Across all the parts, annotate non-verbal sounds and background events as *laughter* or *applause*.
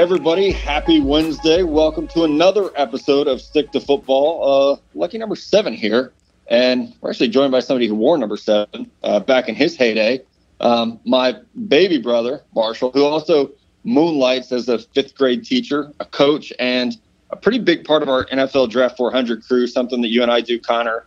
everybody, happy Wednesday. Welcome to another episode of Stick to Football. Uh, lucky number seven here. And we're actually joined by somebody who wore number seven uh, back in his heyday. Um, my baby brother, Marshall, who also moonlights as a fifth grade teacher, a coach, and a pretty big part of our NFL Draft 400 crew, something that you and I do, Connor,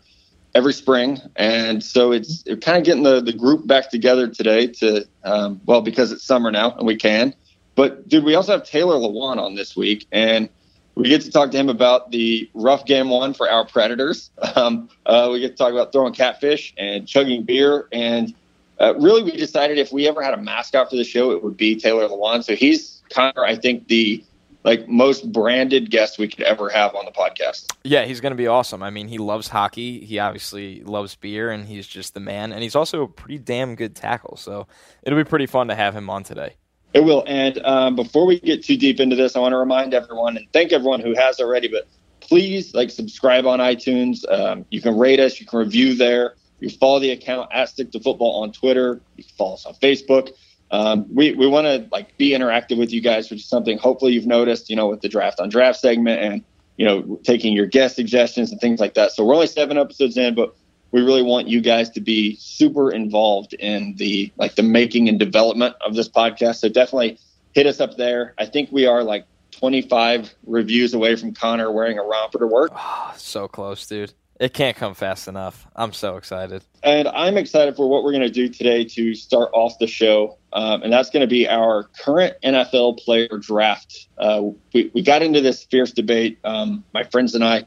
every spring. And so it's, kind of getting the, the group back together today to, um, well, because it's summer now and we can. But, dude, we also have Taylor Lewan on this week. And we get to talk to him about the rough game one for our Predators. Um, uh, we get to talk about throwing catfish and chugging beer. And uh, really, we decided if we ever had a mascot for the show, it would be Taylor Lewan. So he's kind of, I think, the like most branded guest we could ever have on the podcast. Yeah, he's going to be awesome. I mean, he loves hockey. He obviously loves beer, and he's just the man. And he's also a pretty damn good tackle. So it'll be pretty fun to have him on today. It will. And um, before we get too deep into this, I want to remind everyone and thank everyone who has already, but please like subscribe on iTunes. Um, you can rate us, you can review there. You follow the account at Stick to Football on Twitter. You can follow us on Facebook. Um, we we want to like be interactive with you guys, which is something hopefully you've noticed, you know, with the draft on draft segment and you know taking your guest suggestions and things like that. So we're only seven episodes in, but we really want you guys to be super involved in the like the making and development of this podcast. So definitely hit us up there. I think we are like 25 reviews away from Connor wearing a romper to work. Oh, so close, dude. It can't come fast enough. I'm so excited. And I'm excited for what we're going to do today to start off the show. Um, and that's going to be our current NFL player draft. Uh, we, we got into this fierce debate, um, my friends and I,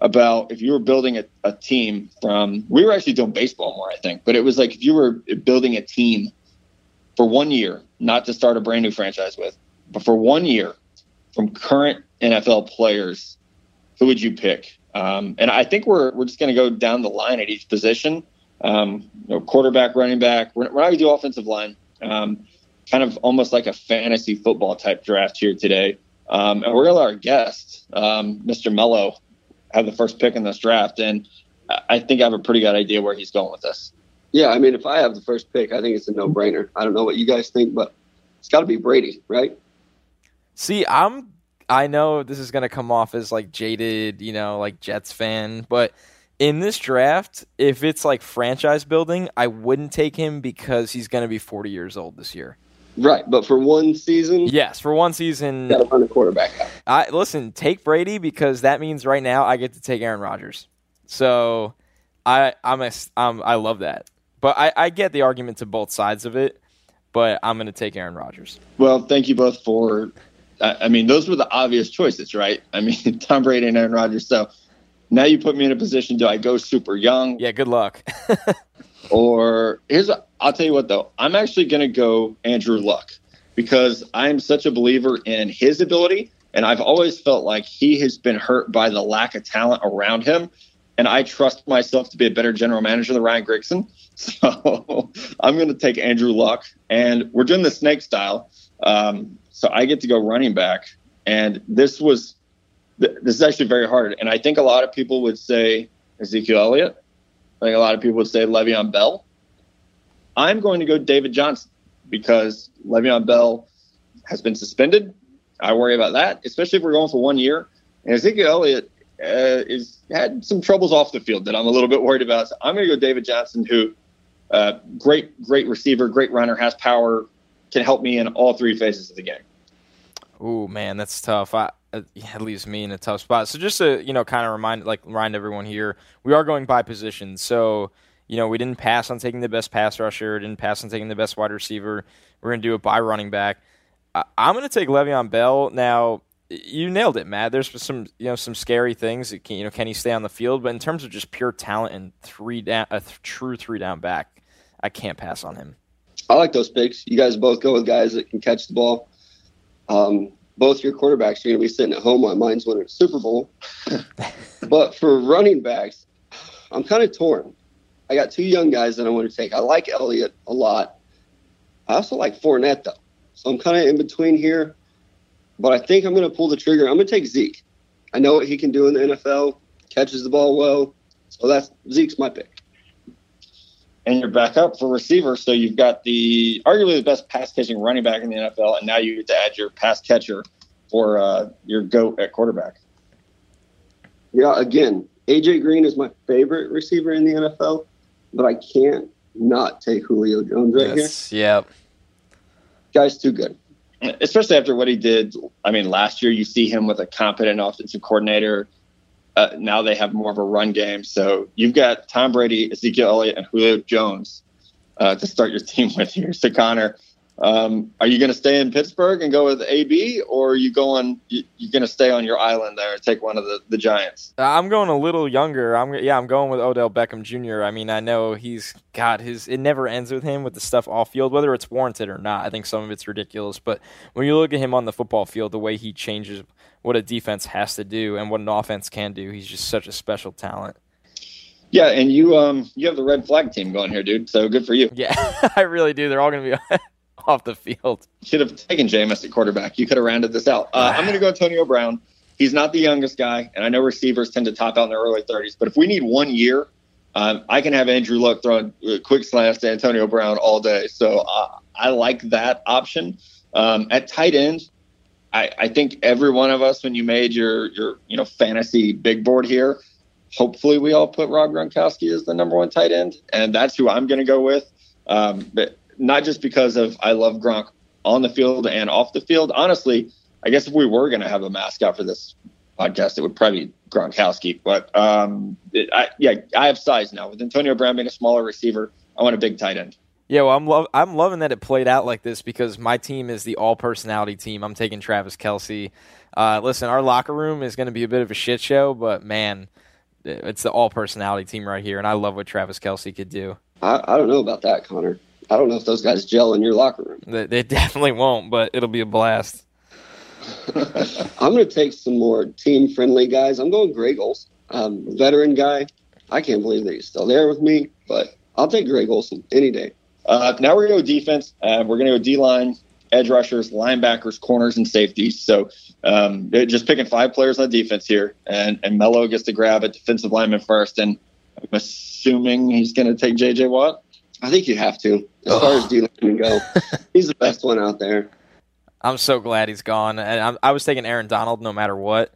about if you were building a, a team from, we were actually doing baseball more, I think, but it was like if you were building a team for one year, not to start a brand new franchise with, but for one year from current NFL players, who would you pick? Um, and I think we're we're just going to go down the line at each position. Um, you know, quarterback, running back. We're, we're not going to do offensive line. Um, kind of almost like a fantasy football type draft here today. Um, and we're going to let our guest, um, Mr. Mello, have the first pick in this draft. And I think I have a pretty good idea where he's going with this. Yeah, I mean, if I have the first pick, I think it's a no brainer. I don't know what you guys think, but it's got to be Brady, right? See, I'm I know this is going to come off as like jaded, you know, like Jets fan, but in this draft, if it's like franchise building, I wouldn't take him because he's going to be 40 years old this year. Right, but for one season, yes, for one season, got to run a quarterback out. I listen, take Brady because that means right now I get to take Aaron Rodgers. So I I'm a, I'm, I love that, but I, I get the argument to both sides of it. But I'm going to take Aaron Rodgers. Well, thank you both for I mean, those were the obvious choices, right? I mean, *laughs* Tom Brady and Aaron Rodgers. So now you put me in a position: do I go super young? Yeah, good luck. *laughs* or here's, i I'll tell you what though, I'm actually going to go Andrew Luck because I'm such a believer in his ability, and I've always felt like he has been hurt by the lack of talent around him. And I trust myself to be a better general manager than Ryan Grigson. *laughs* So I'm going to take Andrew Luck. And we're doing the snake style. Um, so I get to go running back. And this was, this is actually very hard. And I think a lot of people would say Ezekiel Elliott. I think a lot of people would say Le'Veon Bell. I'm going to go David Johnson because Le'Veon Bell has been suspended. I worry about that, especially if we're going for one year. And Ezekiel Elliott uh, is had some troubles off the field that I'm a little bit worried about. So I'm going to go David Johnson, who uh, great, great receiver, great runner, has power, can help me in all three phases of the game. Oh man, that's tough. I, uh, it leaves me in a tough spot. So just to you know, kind of remind like remind everyone here, we are going by position. So you know, we didn't pass on taking the best pass rusher, didn't pass on taking the best wide receiver. We're gonna do it by running back. I, I'm gonna take Le'Veon Bell now. You nailed it, Matt. There's some you know some scary things. Can, you know, can he stay on the field? But in terms of just pure talent and three down, a th- true three down back, I can't pass on him. I like those picks. You guys both go with guys that can catch the ball. Um, both your quarterbacks are going to be sitting at home while mine's winning a Super Bowl. *laughs* but for running backs, I'm kind of torn. I got two young guys that I want to take. I like Elliott a lot. I also like Fournette though, so I'm kind of in between here. But I think I'm going to pull the trigger. I'm going to take Zeke. I know what he can do in the NFL. Catches the ball well, so that's Zeke's my pick and you're back up for receiver. So you've got the arguably the best pass catching running back in the NFL, and now you get to add your pass catcher for uh, your goat at quarterback? Yeah, again, AJ Green is my favorite receiver in the NFL, but I can't not take Julio Jones right yes, here. Yep. Guy's too good. Especially after what he did. I mean, last year you see him with a competent offensive coordinator. Uh, now they have more of a run game. So you've got Tom Brady, Ezekiel Elliott, and Julio Jones uh, to start your *laughs* team with here. So Connor, um, are you going to stay in Pittsburgh and go with AB, or are you going? You, are going to stay on your island there and take one of the, the Giants? Uh, I'm going a little younger. I'm yeah, I'm going with Odell Beckham Jr. I mean, I know he's got his. It never ends with him with the stuff off field, whether it's warranted or not. I think some of it's ridiculous, but when you look at him on the football field, the way he changes what a defense has to do and what an offense can do, he's just such a special talent. Yeah, and you um you have the red flag team going here, dude. So good for you. Yeah, *laughs* I really do. They're all going to be *laughs* off the field. Should have taken Jameis at quarterback. You could have rounded this out. Uh, I'm going to go Antonio Brown. He's not the youngest guy, and I know receivers tend to top out in their early 30s. But if we need one year, um, I can have Andrew Luck throwing quick slants to Antonio Brown all day. So uh, I like that option. Um, at tight end, I, I, think every one of us, when you made your your you know fantasy big board here, hopefully we all put Rob Gronkowski as the number one tight end, and that's who I'm going to go with. Um, but not just because of I love Gronk on the field and off the field. Honestly, I guess if we were going to have a mascot for this podcast, it would probably be Gronkowski. But um, it, I, yeah, I have size now. With Antonio Brown being a smaller receiver, I want a big tight end. Yeah, well, I'm lo- I'm loving that it played out like this because my team is the all personality team. I'm taking Travis Kelce. Uh, listen, our locker room is going to be a bit of a shit show, but man, it's the all personality team right here, and I love what Travis Kelce could do. I, I don't know about that, Connor. I don't know if those guys gel in your locker room. They, they *laughs* definitely won't, but it'll be a blast. *laughs* I'm going to take some more team friendly guys. I'm going Greg Olsen, um, veteran guy. I can't believe that he's still there with me, but I'll take Greg Olsen any day. Uh, now we're going to go defense. Uh, we're going to go D line, edge rushers, linebackers, corners, and safeties. So um, just picking five players on the defense here, and and Mello gets to grab a defensive lineman first, and I'm assuming he's going to take J.J. Watt. I think you have to. As far as D line can go, *laughs* he's the best one out there. I'm so glad he's gone. And I'm, i was taking Aaron Donald no matter what.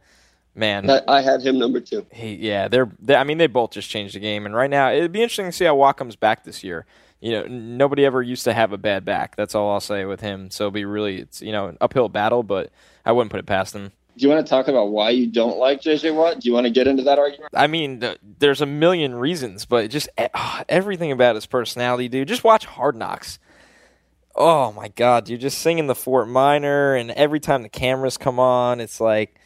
Man, I, I had him number two. He, yeah, they're, they, I mean, they both just changed the game. And right now, it'd be interesting to see how Watt comes back this year. You know, nobody ever used to have a bad back. That's all I'll say with him. So it'll be really, it's you know, an uphill battle, but I wouldn't put it past him do you want to talk about why you don't like JJ Watt? Do you want to get into that argument? I mean, there's a million reasons, but just uh, everything about his personality, dude. Just watch Hard Knocks. Oh my god, you're just singing the Fort Minor, and every time the cameras come on, it's like, eh,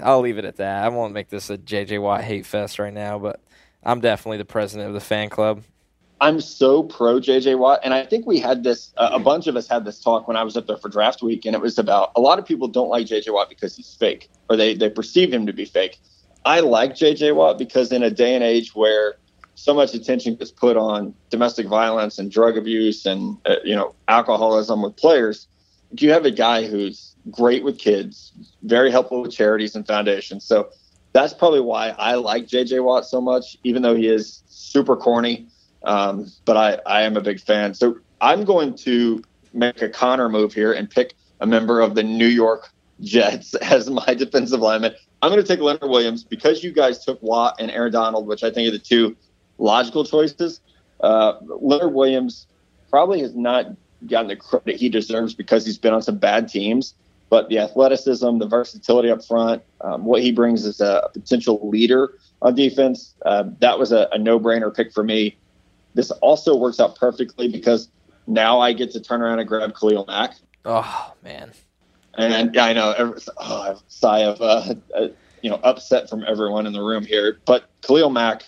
I'll leave it at that. I won't make this a JJ Watt hate fest right now, but I'm definitely the president of the fan club. I'm so pro JJ Watt, and I think we had this. Uh, a bunch of us had this talk when I was up there for draft week, and it was about a lot of people don't like JJ Watt because he's fake, or they they perceive him to be fake. I like JJ Watt because in a day and age where so much attention gets put on domestic violence and drug abuse and uh, you know alcoholism with players, you have a guy who's great with kids, very helpful with charities and foundations. So that's probably why I like JJ Watt so much, even though he is super corny um, but I, I am a big fan. So I'm going to make a Connor move here and pick a member of the New York Jets *laughs* as my defensive lineman. I'm going to take Leonard Williams because you guys took Watt and Aaron Donald, which I think are the two logical choices. Uh, Leonard Williams probably has not gotten the credit he deserves because he's been on some bad teams. But the athleticism, the versatility up front, um, what he brings as a potential leader on defense, uh, that was a, a no brainer pick for me. This also works out perfectly because now I get to turn around and grab Khalil Mack. Oh man! And yeah, I know. Every, oh, sigh of uh, uh, you know upset from everyone in the room here. But Khalil Mack,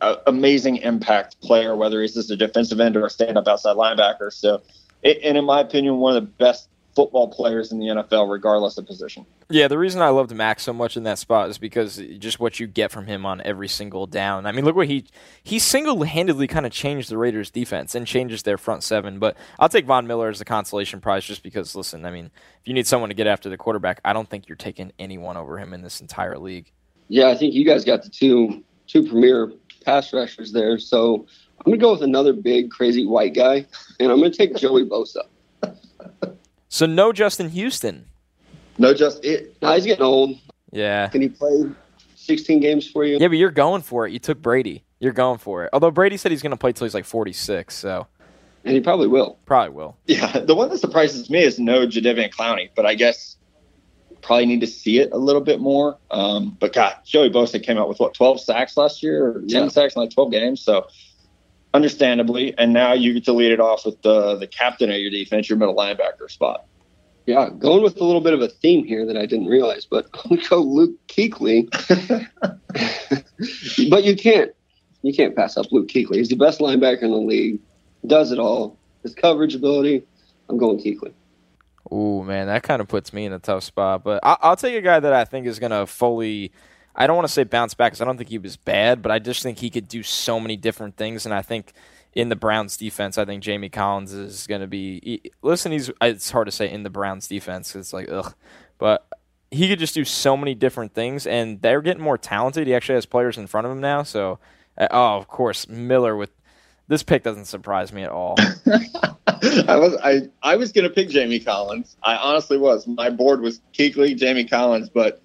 uh, amazing impact player, whether he's just a defensive end or a stand-up outside linebacker. So, it, and in my opinion, one of the best football players in the NFL, regardless of position. Yeah, the reason I loved Max so much in that spot is because just what you get from him on every single down. I mean, look what he he single handedly kind of changed the Raiders' defense and changes their front seven. But I'll take Von Miller as a consolation prize just because. Listen, I mean, if you need someone to get after the quarterback, I don't think you're taking anyone over him in this entire league. Yeah, I think you guys got the two two premier pass rushers there. So I'm gonna go with another big crazy white guy, and I'm gonna take Joey Bosa. *laughs* So no Justin Houston. No, just it. He's getting old. Yeah. Can he play 16 games for you? Yeah, but you're going for it. You took Brady. You're going for it. Although Brady said he's going to play till he's like 46, so And he probably will. probably will. Yeah, the one that surprises me is no Jadeveon Clowney, but I guess probably need to see it a little bit more. Um, but God, Joey Bosa came out with what 12 sacks last year or 10 Yeah. sacks in like 12 games, so understandably. And now you get to lead it off with the the captain of your defense, your middle linebacker spot. Yeah, going with a little bit of a theme here that I didn't realize, but *laughs* I'm go Luke Kuechly. *laughs* but you can't, you can't pass up Luke Kuechly. He's the best linebacker in the league. Does it all. His coverage ability. I'm going Kuechly. Ooh, man, that kind of puts me in a tough spot. But I- I'll take a guy that I think is going to fully. I don't want to say bounce back because I don't think he was bad, but I just think he could do so many different things. And I think in the Browns defense, I think Jamie Collins is going to be. He, listen, he's. It's hard to say in the Browns defense 'cause it's like ugh, but he could just do so many different things, and they're getting more talented. He actually has players in front of him now. So, uh, oh, of course, Miller with this pick doesn't surprise me at all. *laughs* I was I, I was gonna pick Jamie Collins. I honestly was. My board was Kuechly, Jamie Collins, but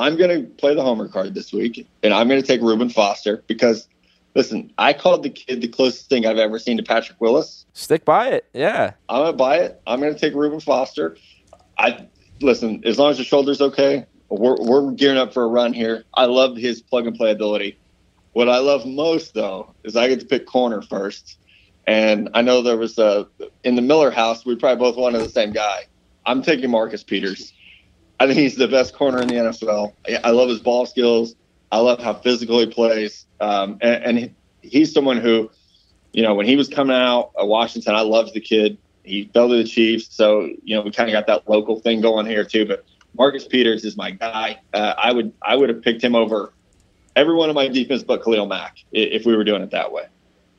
I'm gonna play the homer card this week, and I'm gonna take Reuben Foster because listen, I called the kid the closest thing I've ever seen to Patrick Willis. Stick by it, yeah. I'm gonna buy it. I'm gonna take Reuben Foster. I listen as long as the shoulder's okay. We're we're gearing up for a run here. I love his plug and play ability. What I love most though is I get to pick corner first, and I know there was a in the Miller house. We probably both wanted the same guy. I'm taking Marcus Peters. I think he's the best corner in the NFL. I- love his ball skills. I love how physical he plays, um, and, and he- he's someone who, you know, when he was coming out of Washington, I loved the kid. He fell to the Chiefs, so you know we kind of got that local thing going here too. But Marcus Peters is my guy. Uh, I would I would have picked him over every one of my defense but Khalil Mack if we were doing it that way.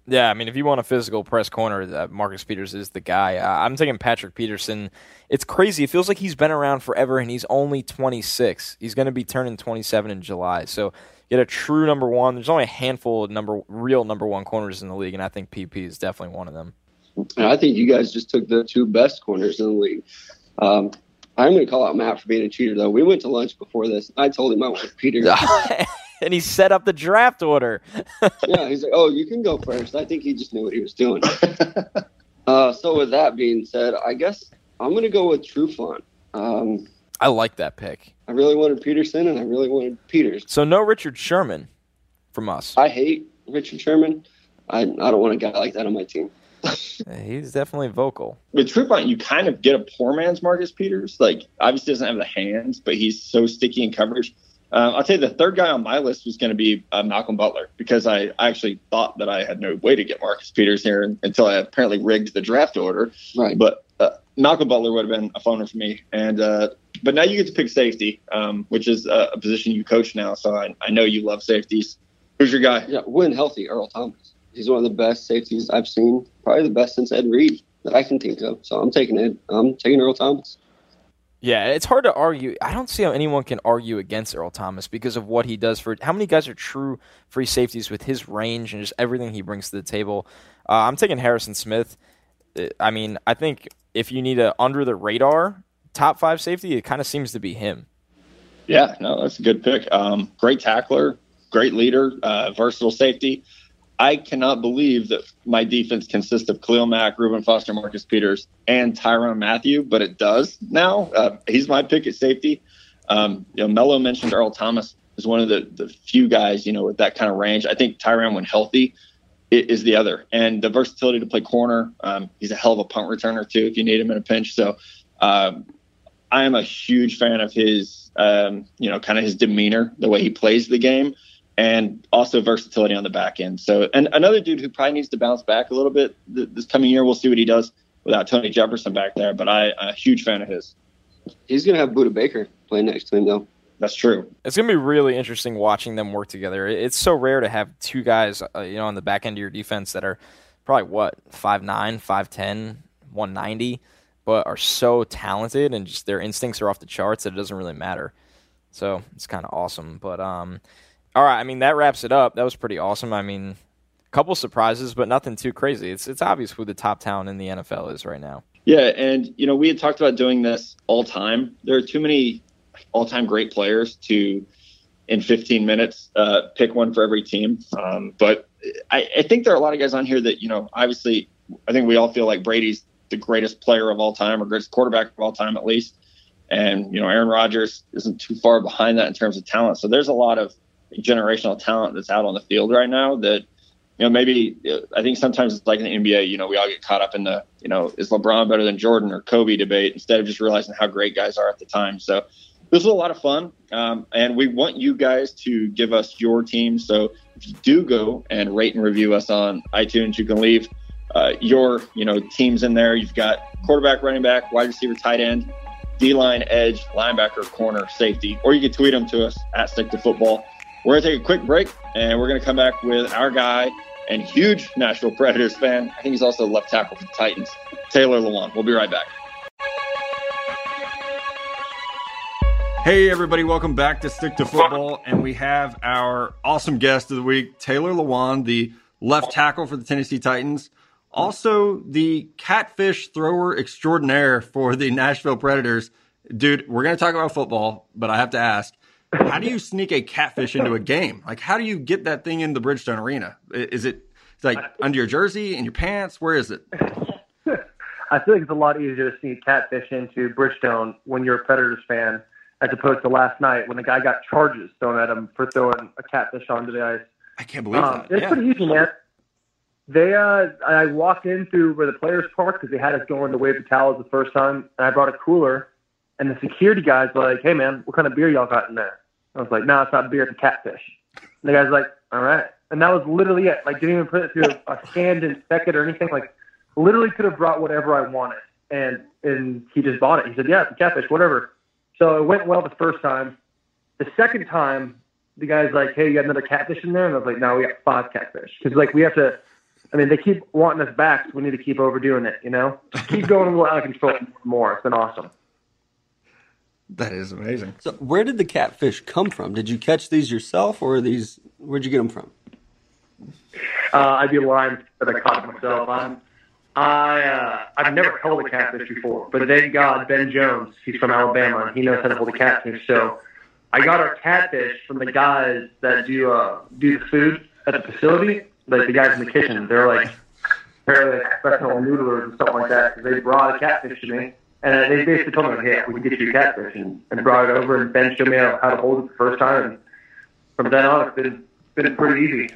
Yeah, I mean, if you want a physical press corner, uh, Marcus Peters is the guy. Uh, I'm taking Patrick Peterson. It's crazy. It feels like he's been around forever, and he's only 26. He's going to be turning 27 in July. So get a true number one. There's only a handful of number real number one corners in the league, and I think PP is definitely one of them. I think you guys just took the two best corners in the league. Um, I'm going to call out Matt for being a cheater, though. We went to lunch before this. I told him I wanted Peter. *laughs* *laughs* *laughs* and he set up the draft order. *laughs* yeah, he's like, "Oh, you can go first. I think he just knew what he was doing. *laughs* uh, so with that being said, I guess I'm going to go with Trufant. Um, I like that pick. I really wanted Peterson, and I really wanted Peters. So no Richard Sherman from us. I hate Richard Sherman. I, I don't want a guy like that on my team. He's definitely vocal. With Trufant, you kind of get a poor man's Marcus Peters. Like obviously doesn't have the hands, but he's so sticky in coverage. Um, I'll tell you, the third guy on my list was going to be uh, Malcolm Butler because I I actually thought that I had no way to get Marcus Peters here until I apparently rigged the draft order. Right. But uh, Malcolm Butler would have been a phoner for me. And uh, but now you get to pick safety, um, which is a, a position you coach now. So I, I know you love safeties. Who's your guy? Yeah, when healthy, Earl Thomas. He's one of the best safeties I've seen. Probably the best since Ed Reed that I can think of. So I'm taking it. I'm taking Earl Thomas. Yeah, it's hard to argue. I don't see how anyone can argue against Earl Thomas because of what he does for. How many guys are true free safeties with his range and just everything he brings to the table? Uh, I'm taking Harrison Smith. Uh, I mean, I think if you need a under the radar top five safety, it kind of seems to be him. Yeah, no, that's a good pick. Um, great tackler, great leader, uh, versatile safety. I cannot believe that my defense consists of Khalil Mack, Reuben Foster, Marcus Peters, and Tyrann Mathieu, but it does now. Uh, he's my pick at safety. Um, you know, Mello mentioned Earl Thomas is one of the, the few guys, you know, with that kind of range. I think Tyrann, when healthy, is the other. And the versatility to play corner. Um, he's a hell of a punt returner, too, if you need him in a pinch. So um, I am a huge fan of his, um, you know, kind of his demeanor, the way he plays the game, and also versatility on the back end. So, and another dude who probably needs to bounce back a little bit th- this coming year. We'll see what he does without Tony Jefferson back there, but I, I'm a huge fan of his. He's going to have Budda Baker playing next to him, though. That's true. It's gonna be really interesting watching them work together. It's so rare to have two guys, uh, you know, on the back end of your defense that are probably what 5'9", 5'10", 190, but are so talented and just their instincts are off the charts that it doesn't really matter. So it's kind of awesome. But um, all right, I mean that wraps it up. That was pretty awesome. I mean, a couple surprises, but nothing too crazy. It's it's obvious who the top talent in the NFL is right now. Yeah, and you know we had talked about doing this all time. There are too many all-time great players to, in 15 minutes, uh, pick one for every team. Um, but I, I think there are a lot of guys on here that you know. Obviously, I think we all feel like Brady's the greatest player of all time, or greatest quarterback of all time, at least. And you know, Aaron Rodgers isn't too far behind that in terms of talent. So there's a lot of generational talent that's out on the field right now that you know, maybe I think sometimes it's like in the NBA, you know, we all get caught up in the, you know, is LeBron better than Jordan or Kobe debate instead of just realizing how great guys are at the time. So this was a lot of fun. Um, and we want you guys to give us your team. So if you do go and rate and review us on iTunes, you can leave uh, your, you know, teams in there. You've got quarterback, running back, wide receiver, tight end, D line, edge, linebacker, corner, safety, or you can tweet them to us at Stick to Football. We're going to take a quick break and we're going to come back with our guy and huge Nashville Predators fan. I think he's also left tackle for the Titans, Taylor Lewan. We'll be right back. Hey, everybody, welcome back to Stick to Football. And we have our awesome guest of the week, Taylor Lewan, the left tackle for the Tennessee Titans, also the catfish thrower extraordinaire for the Nashville Predators. Dude, we're going to talk about football, but I have to ask how do you sneak a catfish into a game? Like, how do you get that thing in the Bridgestone Arena? Is it like under your jersey, in your pants? Where is it? *laughs* I feel like it's a lot easier to sneak catfish into Bridgestone when you're a Predators fan, as opposed to last night when the guy got charges thrown at him for throwing a catfish onto the ice. I can't believe um, that. It's yeah. pretty easy, man. They, uh, I walked in through where the players park because they had us going to wave the towels the first time, and I brought a cooler. And the security guy's were like, "Hey, man, what kind of beer y'all got in there?" I was like, no, it's not beer, it's catfish. And the guy's like, all right. And that was literally it. Like, didn't even put it through a, a scanned inspect it or anything. Like, literally could have brought whatever I wanted. And and he just bought it. He said, yeah, it's catfish, whatever. So it went well the first time. The second time, the guy's like, hey, you got another catfish in there? And I was like, no, we got five catfish. Because, like, we have to, I mean, they keep wanting us back, so we need to keep overdoing it, you know? Keep going a little out of control more. It's been awesome. That is amazing. So, where did the catfish come from? Did you catch these yourself, or these? Where'd you get them from? Uh, I'd be lying that I caught them myself. I'm, I uh, I've never held a catfish before, but thank God Ben Jones, he's from Alabama, and he knows how to hold a catfish. So I got our catfish from the guys that do uh, do the food at the facility, like the guys in the kitchen. They're like apparently professional noodlers and stuff like that. Cause they brought a catfish to me and they basically told me, hey, we can get you a catfish, and, and brought it over, and Ben showed me how, to hold it the first time, and from then on, it's been been pretty easy.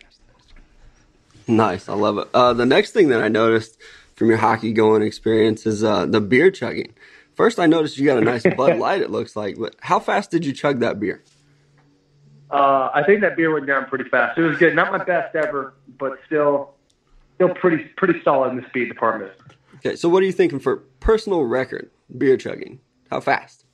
Nice, I love it. Uh, the next thing that I noticed from your hockey going experience is uh, the beer chugging. First, I noticed you got a nice Bud *laughs* Light. It looks like, but how fast did you chug that beer? Uh, I think that beer went down pretty fast. It was good, not my best ever, but still, still pretty pretty solid in the speed department. Okay, so what are you thinking for personal record? Beer chugging? How fast?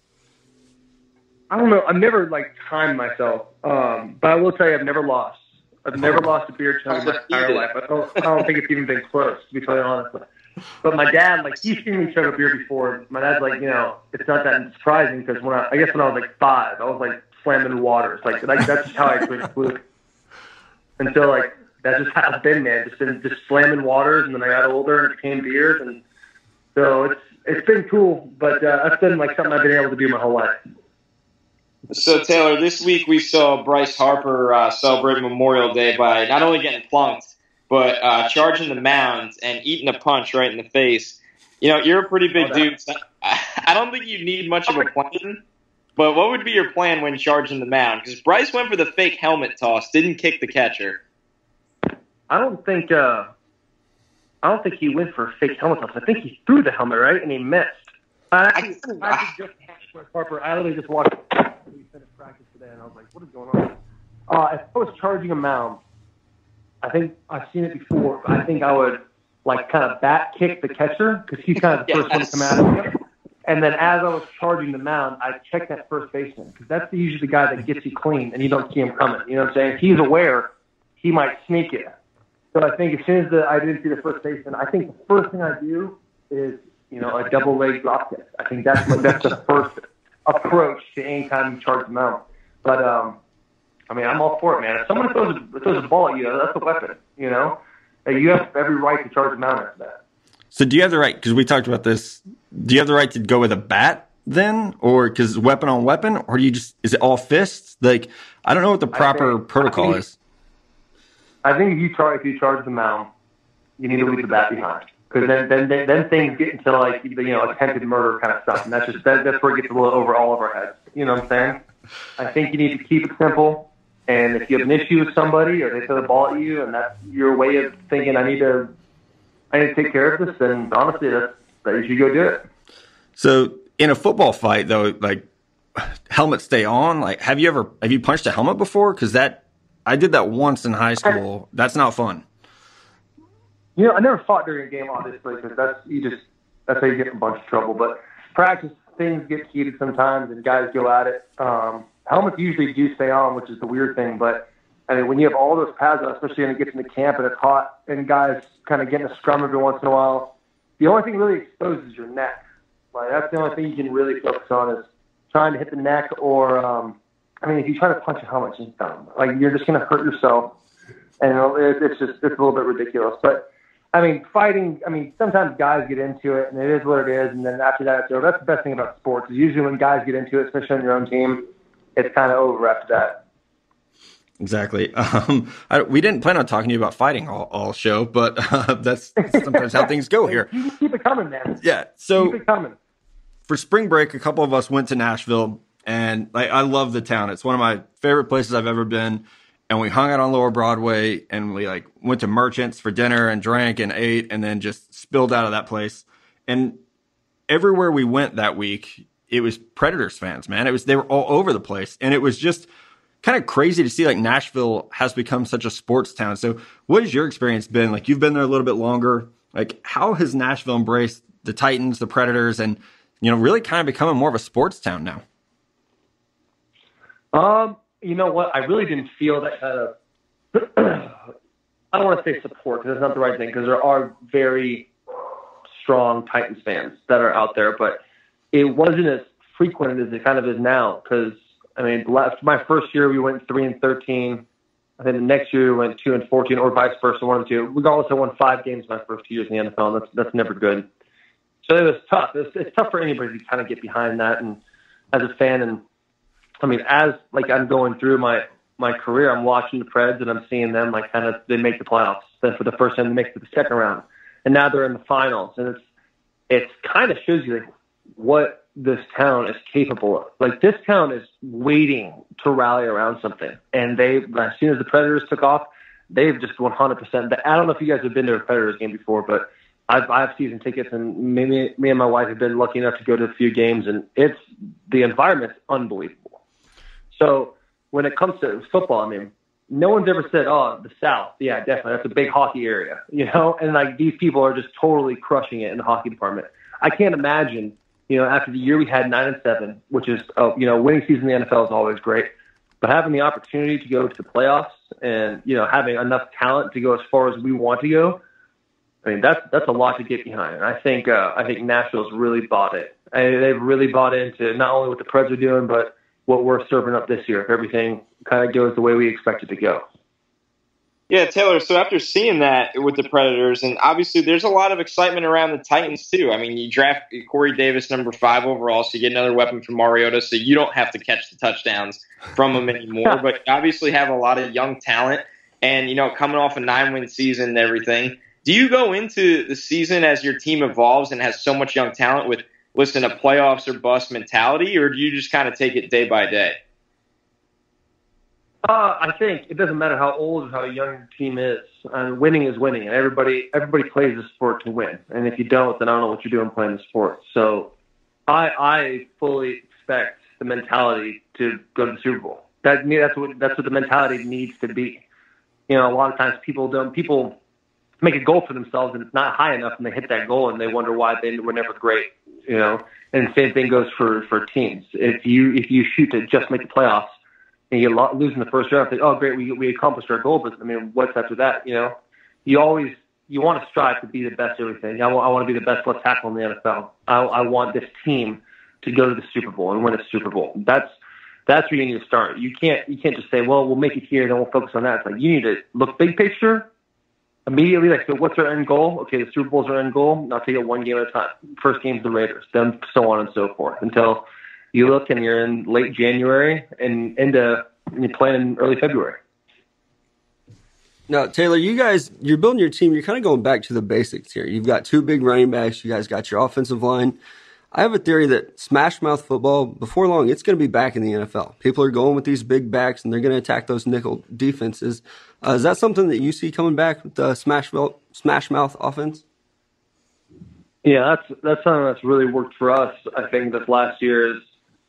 I don't know. I've never like timed myself, um, but I will tell you, I've never lost. I've never lost a beer chug in my entire life. I don't, I don't think it's even been close, to be totally honest. But my dad, like, he's seen me chug a beer before. My dad's like, you know, it's not that surprising because when I, I guess when I was like five, I was like slamming waters. Like, like that's just how I drink fluke. And so, like, that's just how it's been, man. Just been just slamming waters, and then I got older and it became beers, and so it's it's been cool, but uh, that's been like something I've been able to do my whole life. So Taylor, this week we saw Bryce Harper uh, celebrate Memorial Day by not only getting plunked, but uh, charging the mound and eating a punch right in the face. You know, you're a pretty big dude. So I don't think you need much of a plan. But what would be your plan when charging the mound? Because Bryce went for the fake helmet toss, didn't kick the catcher. I don't think uh, I don't think he went for a fake helmet toss. I think he threw the helmet right and he missed. I actually, I, I just Harper. I literally just watched we finished practice today, and I was like, "What is going on?" Uh, if I was charging a mound, I think I've seen it before. I think I would like kind of bat kick the catcher because he's kind of the first one to come out of. And then as I was charging the mound, I check that first baseman because that's usually the guy that gets you clean and you don't see him coming. You know what I'm saying? If he's aware, he might sneak it. So I think as soon as the, I didn't see the first baseman, I think the first thing I do is you know a double leg drop kick. I think that's my, that's the *laughs* first approach to any time you charge them out. But um, I mean, I'm all for it, man. If someone throws a, throws a ball at you, that's a weapon. You know, you have every right to charge them out after that. So do you have the right? Because we talked about this. Do you have the right to go with a bat then, or because weapon on weapon, or do you just is it all fists? Like I don't know what the proper think- protocol I think- is. I think if you charge if you charge the mound, you need to leave the bat behind because then, then then then things get into like you know attempted murder kind of stuff, and that's just that, that's where it gets a little over all of our heads. You know what I'm saying? I think you need to keep it simple. And if you have an issue with somebody or they throw the ball at you, and that's your way of thinking, I need to, I need to take care of this, then honestly, that's that you should go do it. So in a football fight though, like helmets stay on. Like have you ever have you punched a helmet before? Because that I did that once in high school. That's not fun. You know, I never fought during a game, obviously, because that's you just that's how you get in a bunch of trouble. But practice things get heated sometimes, and guys go at it. Um, helmets usually do stay on, which is the weird thing. But I mean, when you have all those pads on, especially when it gets into camp and it's hot, and guys kind of get in a scrum every once in a while, the only thing really exposed is your neck. Like that's the only thing you can really focus on is trying to hit the neck, or um, I mean, if you try to punch a helmet, it's just dumb. Like you're just going to hurt yourself, and it's just it's a little bit ridiculous. But I mean, fighting. I mean, sometimes guys get into it, and it is what it is. And then after that, it's over. That's the best thing about sports. Is usually when guys get into it, especially on your own team, it's kind of over after that. Exactly. *laughs* Um, I, we didn't plan on talking to you about fighting all, all show, but *laughs* uh, that's sometimes how things go *laughs* here. You keep it coming, man. Yeah. Keep So it coming. for spring break, a couple of us went to Nashville, and like I love the town. It's one of my favorite places I've ever been. And we hung out on Lower Broadway, and we like went to Merchants for dinner and drank and ate, and then just spilled out of that place. And everywhere we went that week, it was Predators fans, man. It was they were all over the place, and it was just kind of crazy to see like Nashville has become such a sports town. So, what has your experience been? Like you've been there a little bit longer. Like how has Nashville embraced the Titans, the Predators, and you know really kind of becoming more of a sports town now? Um, you know what? I really didn't feel that kind of. *clears throat* I don't want to say support because that's not the right thing because there are very strong Titans fans that are out there, but it wasn't as frequent as it kind of is now. Because I mean, last my first year we went three and thirteen. I think the next year we went two and fourteen, or vice versa, one and two. Regardless, I won five games my first two years in the NFL. And that's that's never good. So it was tough. It's, it's tough for anybody to kind of get behind that, and as a fan, and I mean, as like I'm going through my my career, I'm watching the Preds and I'm seeing them like kind of they make the playoffs. Then for the first time, they make it to the second round, and now they're in the finals, and it's it's kind of shows you like what this town is capable of. Like this town is waiting to rally around something, and they as soon as the Predators took off, they've just 100%. I don't know if you guys have been to a Predators game before, but I've, I have season tickets, and me, me, and my wife have been lucky enough to go to a few games, and it's the environment's unbelievable. So when it comes to football, I mean, no one's ever said, "Oh, the South, yeah, definitely, that's a big hockey area," *laughs* you know. And like these people are just totally crushing it in the hockey department. I can't imagine, you know, after the year we had nine and seven, which is, uh, you know, winning season in the NFL is always great, but having the opportunity to go to the playoffs and you know having enough talent to go as far as we want to go. I mean, that's that's a lot to get behind. And I think uh, I think Nashville's really bought it. And they've really bought into not only what the Preds are doing, but what we're serving up this year. If everything kind of goes the way we expect it to go. Yeah, Taylor. So after seeing that with the Predators, and obviously there's a lot of excitement around the Titans too. I mean, you draft Corey Davis number five overall, so you get another weapon from Mariota, so you don't have to catch the touchdowns from him anymore. *laughs* but you obviously have a lot of young talent, and you know, coming off a nine-win season and everything. Do you go into the season as your team evolves and has so much young talent with listen a playoffs or bust mentality, or do you just kind of take it day by day? Uh, I think it doesn't matter how old or how young your team is. Uh, winning is winning, and everybody everybody plays the sport to win. And if you don't, then I don't know what you're doing playing the sport. So, I I fully expect the mentality to go to the Super Bowl. That that's what that's what the mentality needs to be. You know, a lot of times people don't people make a goal for themselves and it's not high enough, and they hit that goal and they wonder why they were never great. You know, and the same thing goes for for teams. If you if you shoot to just make the playoffs and you lo- lose in the first round, think, oh great, we we accomplished our goal, but I mean, what's after that? You know, you always you want to strive to be the best at everything. I want, I want to be the best left tackle in the NFL. I, I want this team to go to the Super Bowl and win a Super Bowl. That's that's where you need to start. You can't you can't just say, well, we'll make it here, and then we'll focus on that. It's like you need to look big picture, immediately like, so what's our end goal? Okay, the Super Bowl's our end goal. I'll take it one game at a time. First game's the Raiders, then so on and so forth until you look and you're in late January and into you're playing in early February. Now, Taylor, you guys, you're building your team. You're kind of going back to the basics here. You've got two big running backs. You guys got your offensive line. I have a theory that smash mouth football, before long, it's going to be back in the NFL. People are going with these big backs and they're going to attack those nickel defenses. Uh, is that something that you see coming back with the smash smash mouth offense? Yeah, that's that's something that's really worked for us. I think this last year is,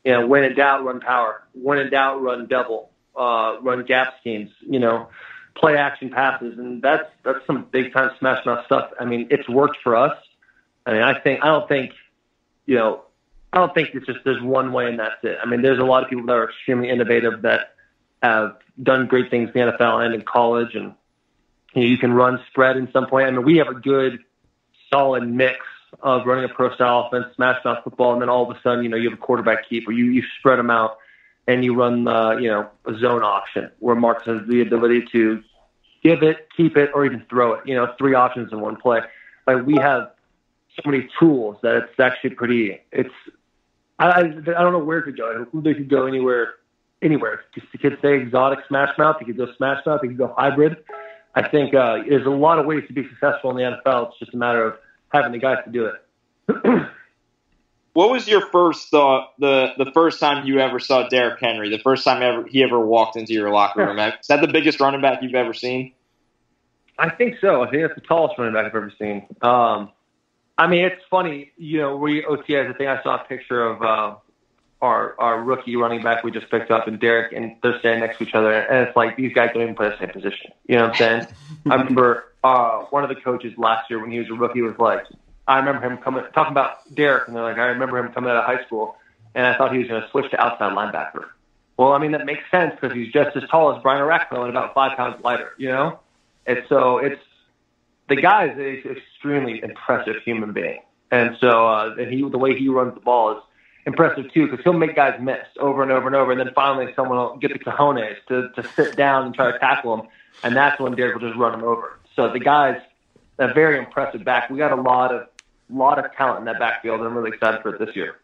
you know, when in doubt, run power. When in doubt, run double, uh, run gap schemes. You know, play action passes, and that's that's some big time smash mouth stuff. I mean, it's worked for us. I mean, I think I don't think you know, I don't think it's just there's one way and that's it. I mean, there's a lot of people that are extremely innovative that have done great things in the NFL and in college, and you, know, you can run spread in some point. I mean, we have a good, solid mix of running a pro style offense, smash mouth football, and then all of a sudden, you know, you have a quarterback keeper. You you spread them out, and you run, uh, you know, a zone option where Marcus has the ability to give it, keep it, or even throw it. You know, three options in one play. Like we have so many tools that it's actually pretty. It's I I, don't know where to go. They could go anywhere, anywhere. You could say exotic smash mouth. You could go smash mouth. You could go hybrid. I think uh, there's a lot of ways to be successful in the NFL. It's just a matter of having the guys to do it. *clears throat* what was your first thought the the first time you ever saw Derrick Henry? The first time ever he ever walked into your locker room? Is that the biggest running back you've ever seen? I think so. I think that's the tallest running back I've ever seen. Um, I mean, it's funny, you know, we OTAs. I think I saw a picture of uh, our our rookie running back we just picked up, and Derrick, and they're standing next to each other, and it's like these guys don't even play the same position. You know what I'm saying? *laughs* I remember uh, one of the coaches last year when he was a rookie was like, I remember him coming talking about Derrick, and they're like, I remember him coming out of high school, and I thought he was going to switch to outside linebacker. Well, I mean that makes sense because he's just as tall as Brian Orakpo and about five pounds lighter. You know, and so it's the guy is an extremely impressive human being, and so uh, and he the way he runs the ball is impressive too because he'll make guys miss over and over and over, and then finally someone will get the cojones to to sit down and try to tackle him, and that's when Derrick will just run him over. So the guy's a very impressive back. We got a lot of lot of talent in that backfield, and I'm really excited for it this year.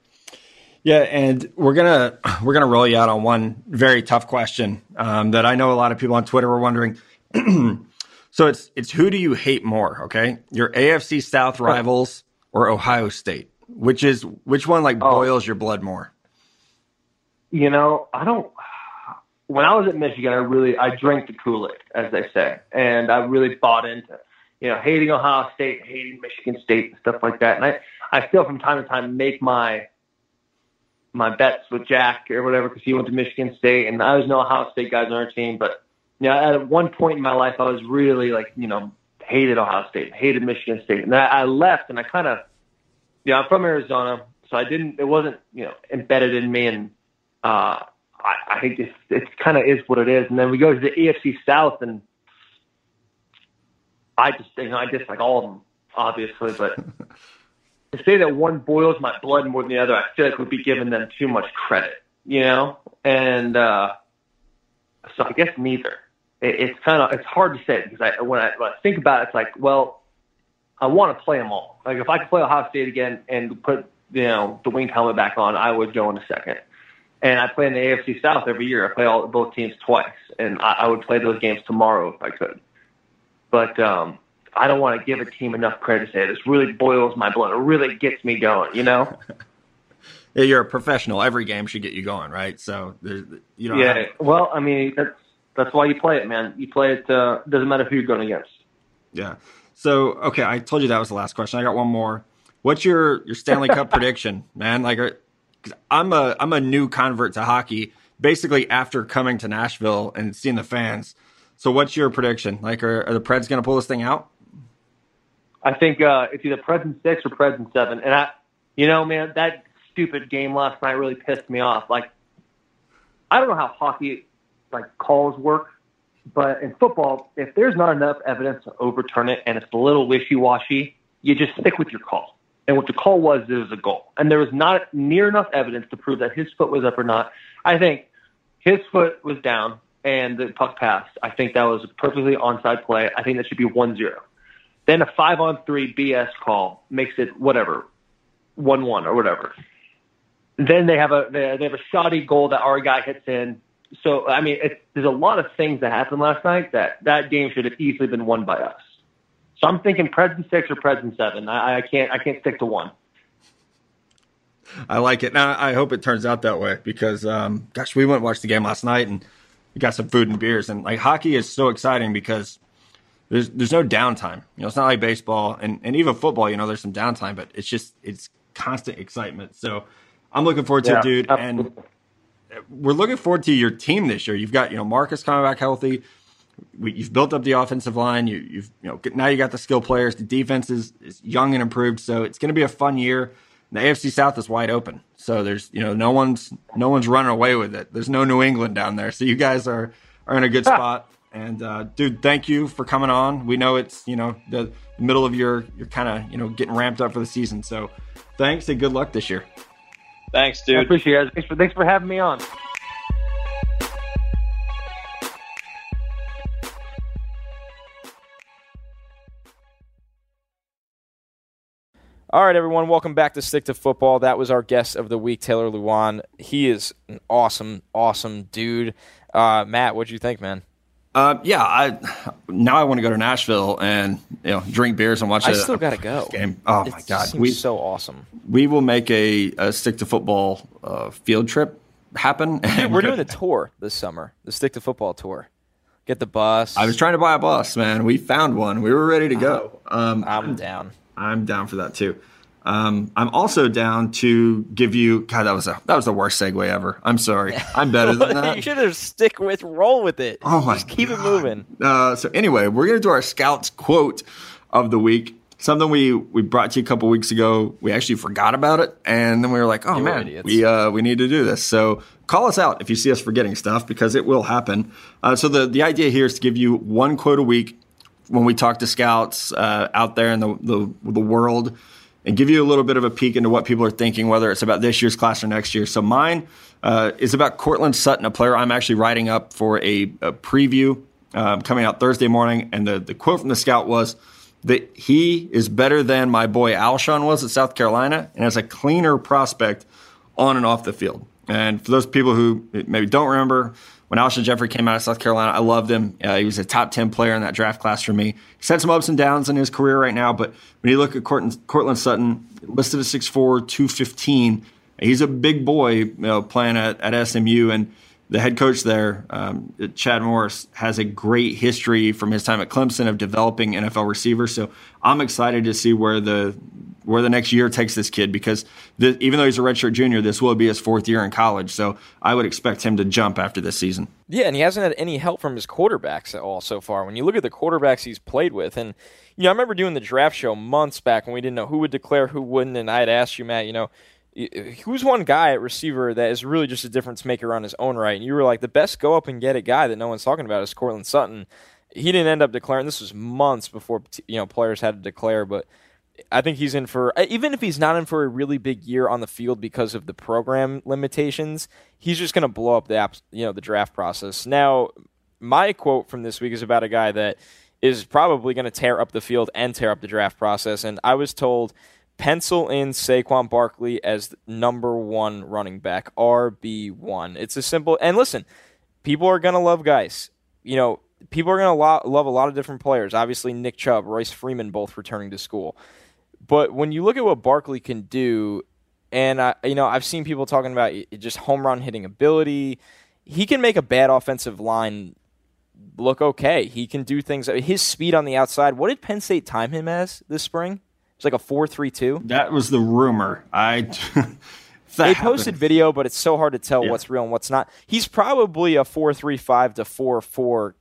Yeah, and we're gonna we're gonna roll you out on one very tough question um, that I know a lot of people on Twitter were wondering. *clears throat* So it's it's who do you hate more? Okay, your AFC South rivals or Ohio State? Which is which one like oh. boils your blood more? You know, I don't. When I was at Michigan, I really I drank the Kool Aid, as they say, and I really bought into you know hating Ohio State, hating Michigan State, and stuff like that. And I I still from time to time make my my bets with Jack or whatever because he went to Michigan State, and I was no Ohio State guys on our team, but you know, at one point in my life, I was really like, you know, hated Ohio State, hated Michigan State, and I, I left, and I kind of, you know, I'm from Arizona, so I didn't, it wasn't, you know, embedded in me, and uh, I, I think it's, it kind of is what it is. And then we go to the AFC South, and I just, you know, I dislike all of them, obviously, but. *laughs* to say that one boils my blood more than the other, I feel like would be giving them too much credit, you know? And uh, so I guess neither it, it's kind of it's hard to say because I when I when I think about it, it's like well, I want to play them all. Like if I could play Ohio State again and put you know the winged helmet back on, I would go in a second. And I play in the AFC South every year. I play all both teams twice, and I, I would play those games tomorrow if I could. But um, I don't want to give a team enough credit to say this really boils my blood. It really gets me going, you know. *laughs* yeah, you're a professional. Every game should get you going, right? So there's, you know. Yeah. Have... Well, I mean, that's that's why you play it, man. You play it. Uh, doesn't matter who you're going against. Yeah. So okay, I told you that was the last question. I got one more. What's your your Stanley Cup *laughs* prediction, man? Like, uh, I'm a I'm a new convert to hockey. Basically, after coming to Nashville and seeing the fans. So, what's your prediction? Like, are, are the Preds going to pull this thing out? I think uh, it's either Preds in six or Preds in seven. And I, you know, man, that stupid game last night really pissed me off. Like, I don't know how hockey like calls work. But in football, if there's not enough evidence to overturn it and it's a little wishy-washy, you just stick with your call. And what the call was, it was a goal. And there was not near enough evidence to prove that his foot was up or not. I think his foot was down. and the puck passed. I think that was a perfectly onside play. I think that should be 1 0. Then a five on three BS call makes it whatever, 1 1 or whatever. Then they have a they have a shoddy goal that our guy hits in. So I mean, it, there's a lot of things that happened last night that that game should have easily been won by us. So I'm thinking Preds in six or Preds in seven. I, I can't I can't stick to one. I like it. Now I hope it turns out that way because, um, gosh, we went and watched the game last night and we got some food and beers. And like hockey is so exciting because there's there's no downtime. You know, it's not like baseball and, and even football. You know, there's some downtime, but it's just it's constant excitement. So I'm looking forward to Yeah, it, dude. absolutely. And we're looking forward to your team this year. You've got you know Marcus coming back healthy. We, you've built up the offensive line. You, you've you know now you got the skill players. The defense is, is young and improved, so it's going to be a fun year. The AFC South is wide open, so there's you know no one's no one's running away with it. There's no New England down there, so you guys are are in a good spot. And uh, dude, thank you for coming on. We know it's you know the middle of your you're kind of you know getting ramped up for the season, so thanks and good luck this year. Thanks, dude. I dude. appreciate it. guys. Thanks for thanks for having me on. All right, everyone, welcome back to Stick to Football. That was our guest of the week, Taylor Lewan. He is an awesome, awesome dude. Uh, Matt, what'd you think, man? Uh, yeah, I now I want to go to Nashville and you know drink beers and watch. I a- still got to go. Game. Oh my god, we so awesome. we will make a, a stick to football uh, field trip happen. and We're doing the tour this summer, the Stick to Football tour. Get the bus. I was trying to buy a bus, man. We found one. We were ready to go. Um, I'm down. I'm down for that too. Um, I'm also down to give you. God, that was a that was the worst segue ever. I'm sorry. *laughs* I'm better than that. you should have stick with, roll with it. Oh my Just keep it moving. Uh, so anyway, we're gonna do our scouts quote of the week. Something we we brought to you a couple weeks ago. We actually forgot about it, and then we were like, "Oh You man, we uh, we need to do this." So call us out if you see us forgetting stuff because it will happen. Uh, so the the idea here is to give you one quote a week when we talk to scouts uh, out there in the, the the world and give you a little bit of a peek into what people are thinking, whether it's about this year's class or next year. So mine uh, is about Courtland Sutton, a player I'm actually writing up for a, a preview um, coming out Thursday morning. And the, the quote from the scout was that he is better than my boy Alshon was at South Carolina and has a cleaner prospect on and off the field. And for those people who maybe don't remember, when Alshon Jeffery came out of South Carolina, I loved him. Uh, he was a top 10 player in that draft class for me. He's had some ups and downs in his career right now, but when you look at Courtland, Courtland Sutton, listed at 6'4, 215, he's a big boy you know, playing at, at SMU. And the head coach there, um, Chad Morris, has a great history from his time at Clemson of developing NFL receivers. So I'm excited to see where the where the next year takes this kid because the, even though he's a redshirt junior, this will be his fourth year in college. So I would expect him to jump after this season. Yeah, and he hasn't had any help from his quarterbacks at all so far. When you look at the quarterbacks he's played with, and you know, I remember doing the draft show months back when we didn't know who would declare, who wouldn't, and I had asked you, Matt, you know, who's one guy at receiver that is really just a difference maker on his own right? And you were like, the best go up and get it guy that no one's talking about is Courtland Sutton. He didn't end up declaring. This was months before you know players had to declare, but I think he's in for uh, even if he's not in for a really big year on the field because of the program limitations, he's just going to blow up the app, you know, the draft process. Now, my quote from this week is about a guy that is probably going to tear up the field and tear up the draft process. And I was told pencil in Saquon Barkley as number one running back, RB one. It's a simple and listen, people are going to love guys. You know, people are going to lo- love a lot of different players. Obviously, Nick Chubb, Royce Freeman, both returning to school. But when you look at what Barkley can do, and I, you know, I've seen people talking about just home run hitting ability. He can make a bad offensive line look okay. He can do things. His speed on the outside. What did Penn State time him as this spring? It's like a four three two. That was the rumor. I *laughs* They posted video, but it's so hard to tell Yeah. what's real and what's not. He's probably a four three five to four four,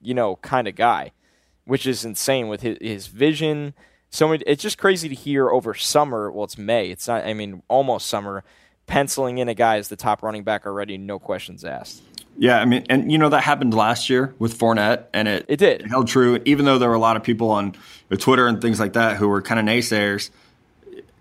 you know, kind of guy, which is insane with his, his vision. So many, it's just crazy to hear over summer. Well, it's May. It's not. I mean, almost summer. Penciling in a guy as the top running back already, no questions asked. Yeah, I mean, and you know that happened last year with Fournette, and it It did. held true. Even though there were a lot of people on uh, Twitter and things like that who were kind of naysayers,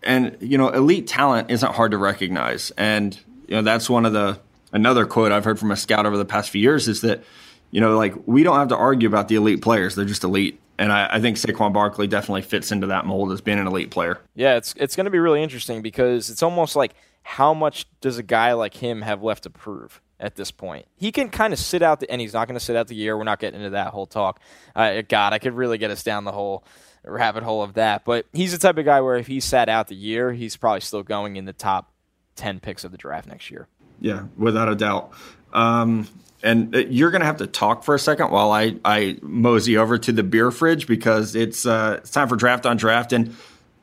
and you know, elite talent isn't hard to recognize, and you know that's one of the another quote I've heard from a scout over the past few years is that, you know, like we don't have to argue about the elite players; they're just elite. And I, I think Saquon Barkley definitely fits into that mold as being an elite player. Yeah, it's it's going to be really interesting because it's almost like how much does a guy like him have left to prove at this point? He can kind of sit out, the, and he's not going to sit out the year. We're not getting into that whole talk. Uh, God, I could really get us down the whole rabbit hole of that. But he's the type of guy where if he sat out the year, he's probably still going in the top ten picks of the draft next year. Yeah, without a doubt. Um, and uh, you're going to have to talk for a second while I, I mosey over to the beer fridge because it's uh, it's time for draft on draft. And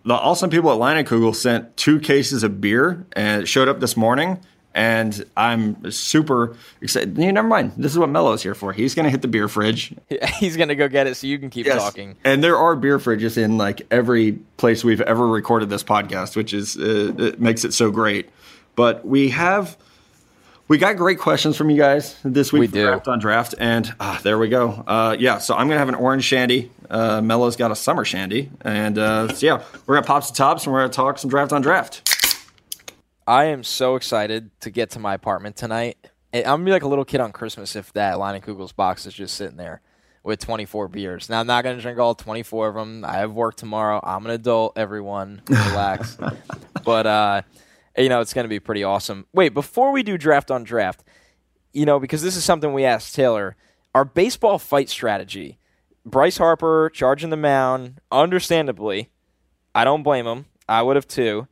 the awesome people at Leinenkugel sent two cases of beer and it showed up this morning. And I'm super excited. Never mind. This is what Mello's here for. He's going to hit the beer fridge. *laughs* He's going to go get it so you can keep yes. talking. And there are beer fridges in like every place we've ever recorded this podcast, which is uh, it makes it so great. But we have we got great questions from you guys this week. We do. Draft on draft, and uh, there we go. Uh, yeah, so I'm gonna have an orange shandy. Uh, Mello's got a summer shandy, and uh, so yeah, we're gonna pop some tops and we're gonna talk some draft on draft. I am so excited to get to my apartment tonight. I'm gonna be like a little kid on Christmas if that Leinenkugel's box is just sitting there with 24 beers. Now I'm not gonna drink all 24 of them. I have work tomorrow. I'm an adult. Everyone, relax. *laughs* but uh, you know, it's going to be pretty awesome. Wait, before we do draft on draft, you know, because this is something we asked Taylor, our baseball fight strategy. Bryce Harper charging the mound, understandably. I don't blame him. I would have too.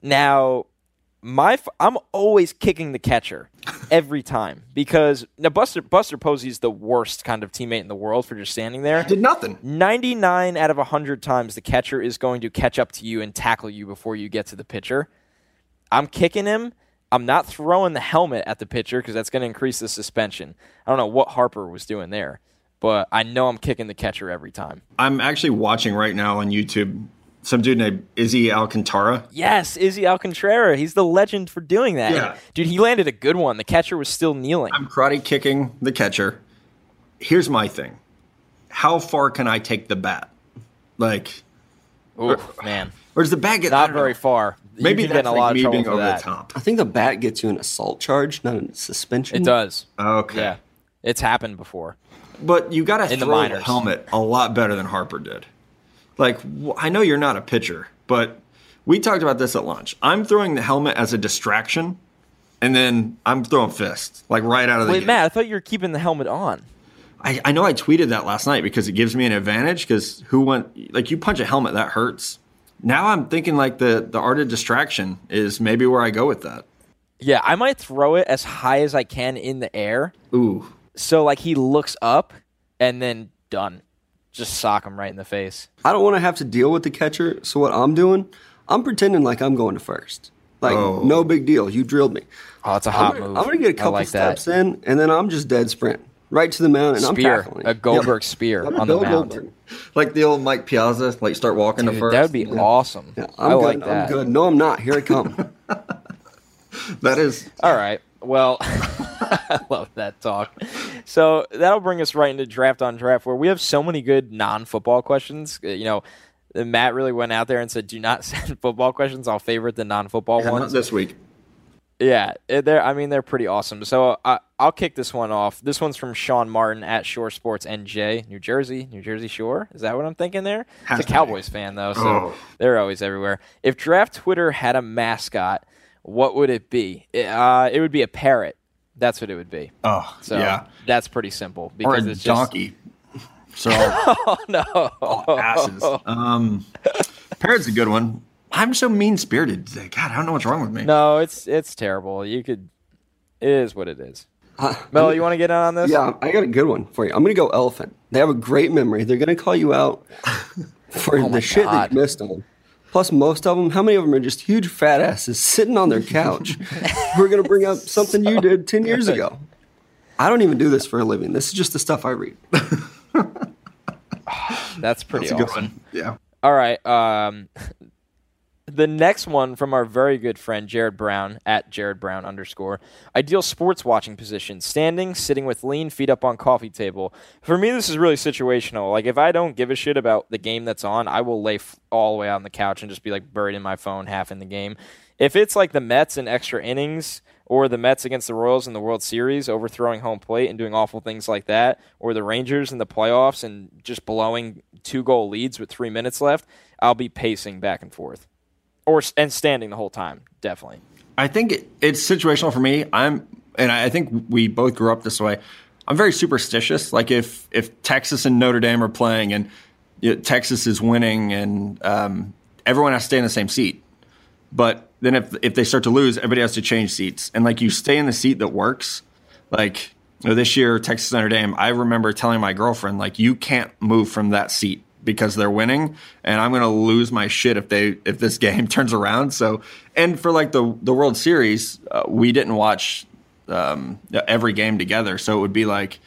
Now, my I'm always kicking the catcher every time because now Buster Buster Posey's the worst kind of teammate in the world for just standing there. Did nothing. 99 out of 100 times the catcher is going to catch up to you and tackle you before you get to the pitcher. I'm kicking him. I'm not throwing the helmet at the pitcher because that's going to increase the suspension. I don't know what Harper was doing there, but I know I'm kicking the catcher every time. I'm actually watching right now on YouTube some dude named Izzy Alcantara. Yes, Izzy Alcantara. He's the legend for doing that. Yeah. Dude, he landed a good one. The catcher was still kneeling. I'm karate kicking the catcher. Here's my thing. How far can I take the bat? Like, Ooh, man. Or does the bat get not very know. far? Maybe that's a like lot me of being over that. the top. I think the bat gets you an assault charge, not a suspension. It does. Okay. Yeah, it's happened before. But you got to throw the, minors. the helmet a lot better than Harper did. Like I know you're not a pitcher, but we talked about this at lunch. I'm throwing the helmet as a distraction, and then I'm throwing fists like right out of the. Wait, game. Matt, I thought you were keeping the helmet on. I, I know I tweeted that last night because it gives me an advantage. Because who went like you punch a helmet that hurts now I'm thinking like the the art of distraction is maybe where I go with that. Yeah, I might throw it as high as I can in the air. Ooh. So like he looks up and then done. Just sock him right in the face. I don't want to have to deal with the catcher, so what I'm doing, I'm pretending like I'm going to first. Like oh. no big deal. You drilled me. Oh, it's a hot I'm gonna, move. I'm gonna get a couple like steps that. in, and then I'm just dead sprint right to the mound, and spear, I'm tackling. a Goldberg spear on the mound. Goldberg. Like the old Mike Piazza, like start walking Dude, to first. That would be Yeah. awesome. Yeah, I I'm good. like that. I'm good. No, I'm not. Here I come. *laughs* that is All right. Well, *laughs* I *laughs* love that talk. So that'll bring us right into draft on draft, where we have so many good non-football questions. Uh, You know, Matt really went out there and said, "Do not *laughs* send football questions. I'll favorite the non-football yeah, ones." this week. Yeah, they're. I mean, they're pretty awesome. So I, I'll kick this one off. This one's from Sean Martin at Shore Sports NJ, New Jersey, New Jersey Shore. Is that what I'm thinking there? Has It's a to be. Cowboys fan though, so Oh. they're always everywhere. If Draft Twitter had a mascot, what would it be? It, uh, it would be a parrot. That's what it would be. Oh, So yeah. that's pretty simple Or because a it's donkey. So *laughs* oh no all passes. Um, parrot's a good one. I'm so mean spirited today. God, I don't know what's wrong with me. no it's it's terrible. You could it is what it is. Uh, Melo, you want to get in on this? yeah, I got a good one for you. I'm gonna go elephant. They have a great memory. They're gonna call you out *laughs* for Oh my the shit that you missed on. Plus, most of them, how many of them are just huge fat asses sitting on their couch? *laughs* We're gonna bring up something you did ten years ago. I don't even do this for a living. This is just the stuff I read. That's pretty That's a good awesome. one. Yeah. All right. Um, the next one from our very good friend Jared Brown at Jared Brown underscore. Ideal sports watching position: standing, sitting with lean feet up on coffee table. For me, this is really situational. Like if I don't give a shit about the game that's on, I will lay f- all the way out on the couch and just be like buried in my phone, half in the game. If it's like the Mets in extra innings, or the Mets against the Royals in the World Series, overthrowing home plate and doing awful things like that, or the Rangers in the playoffs and just blowing two goal leads with three minutes left, I'll be pacing back and forth, or and standing the whole time. Definitely. I think it, it's situational for me. I'm, and I think we both grew up this way. I'm very superstitious. Like if if Texas and Notre Dame are playing and you know, Texas is winning and um, everyone has to stay in the same seat, but then if if they start to lose, everybody has to change seats, and like you stay in the seat that works. Like you know, this year, Texas Notre Dame, I remember telling my girlfriend like you can't move from that seat because they're winning, and I'm going to lose my shit if they if this *laughs* game turns around. So, and for like the the World Series, uh, we didn't watch um, every game together, so it would be like,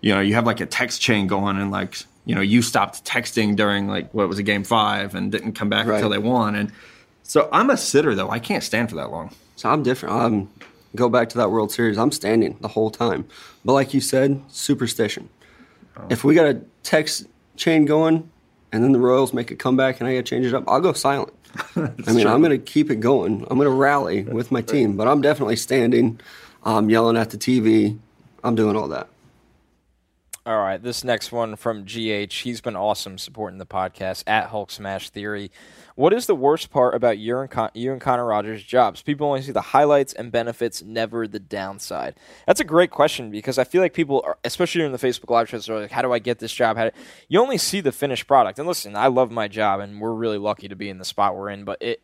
you know, you have like a text chain going, and like you know, you stopped texting during like what was a game five and didn't come back right. until they won, and so I'm a sitter though. I can't stand for that long. So I'm different. I'm go back to that World Series. I'm standing the whole time. But like you said, superstition. Oh. If we got a text chain going and then the Royals make a comeback and I got to change it up, I'll go silent. *laughs* I mean, true. I'm going to keep it going. I'm going to rally with my team, but I'm definitely standing. I'm yelling at the TV. I'm doing all that. All right, this next one from GH. He's been awesome supporting the podcast at Hulk Smash Theory. What is the worst part about you and, Con- you and Connor Rogers' jobs? People only see the highlights and benefits, never the downside. That's a great question because I feel like people, are, especially in the Facebook live shows, are like, "How do I get this job?" How do... You only see the finished product. And listen, I love my job, and we're really lucky to be in the spot we're in. But it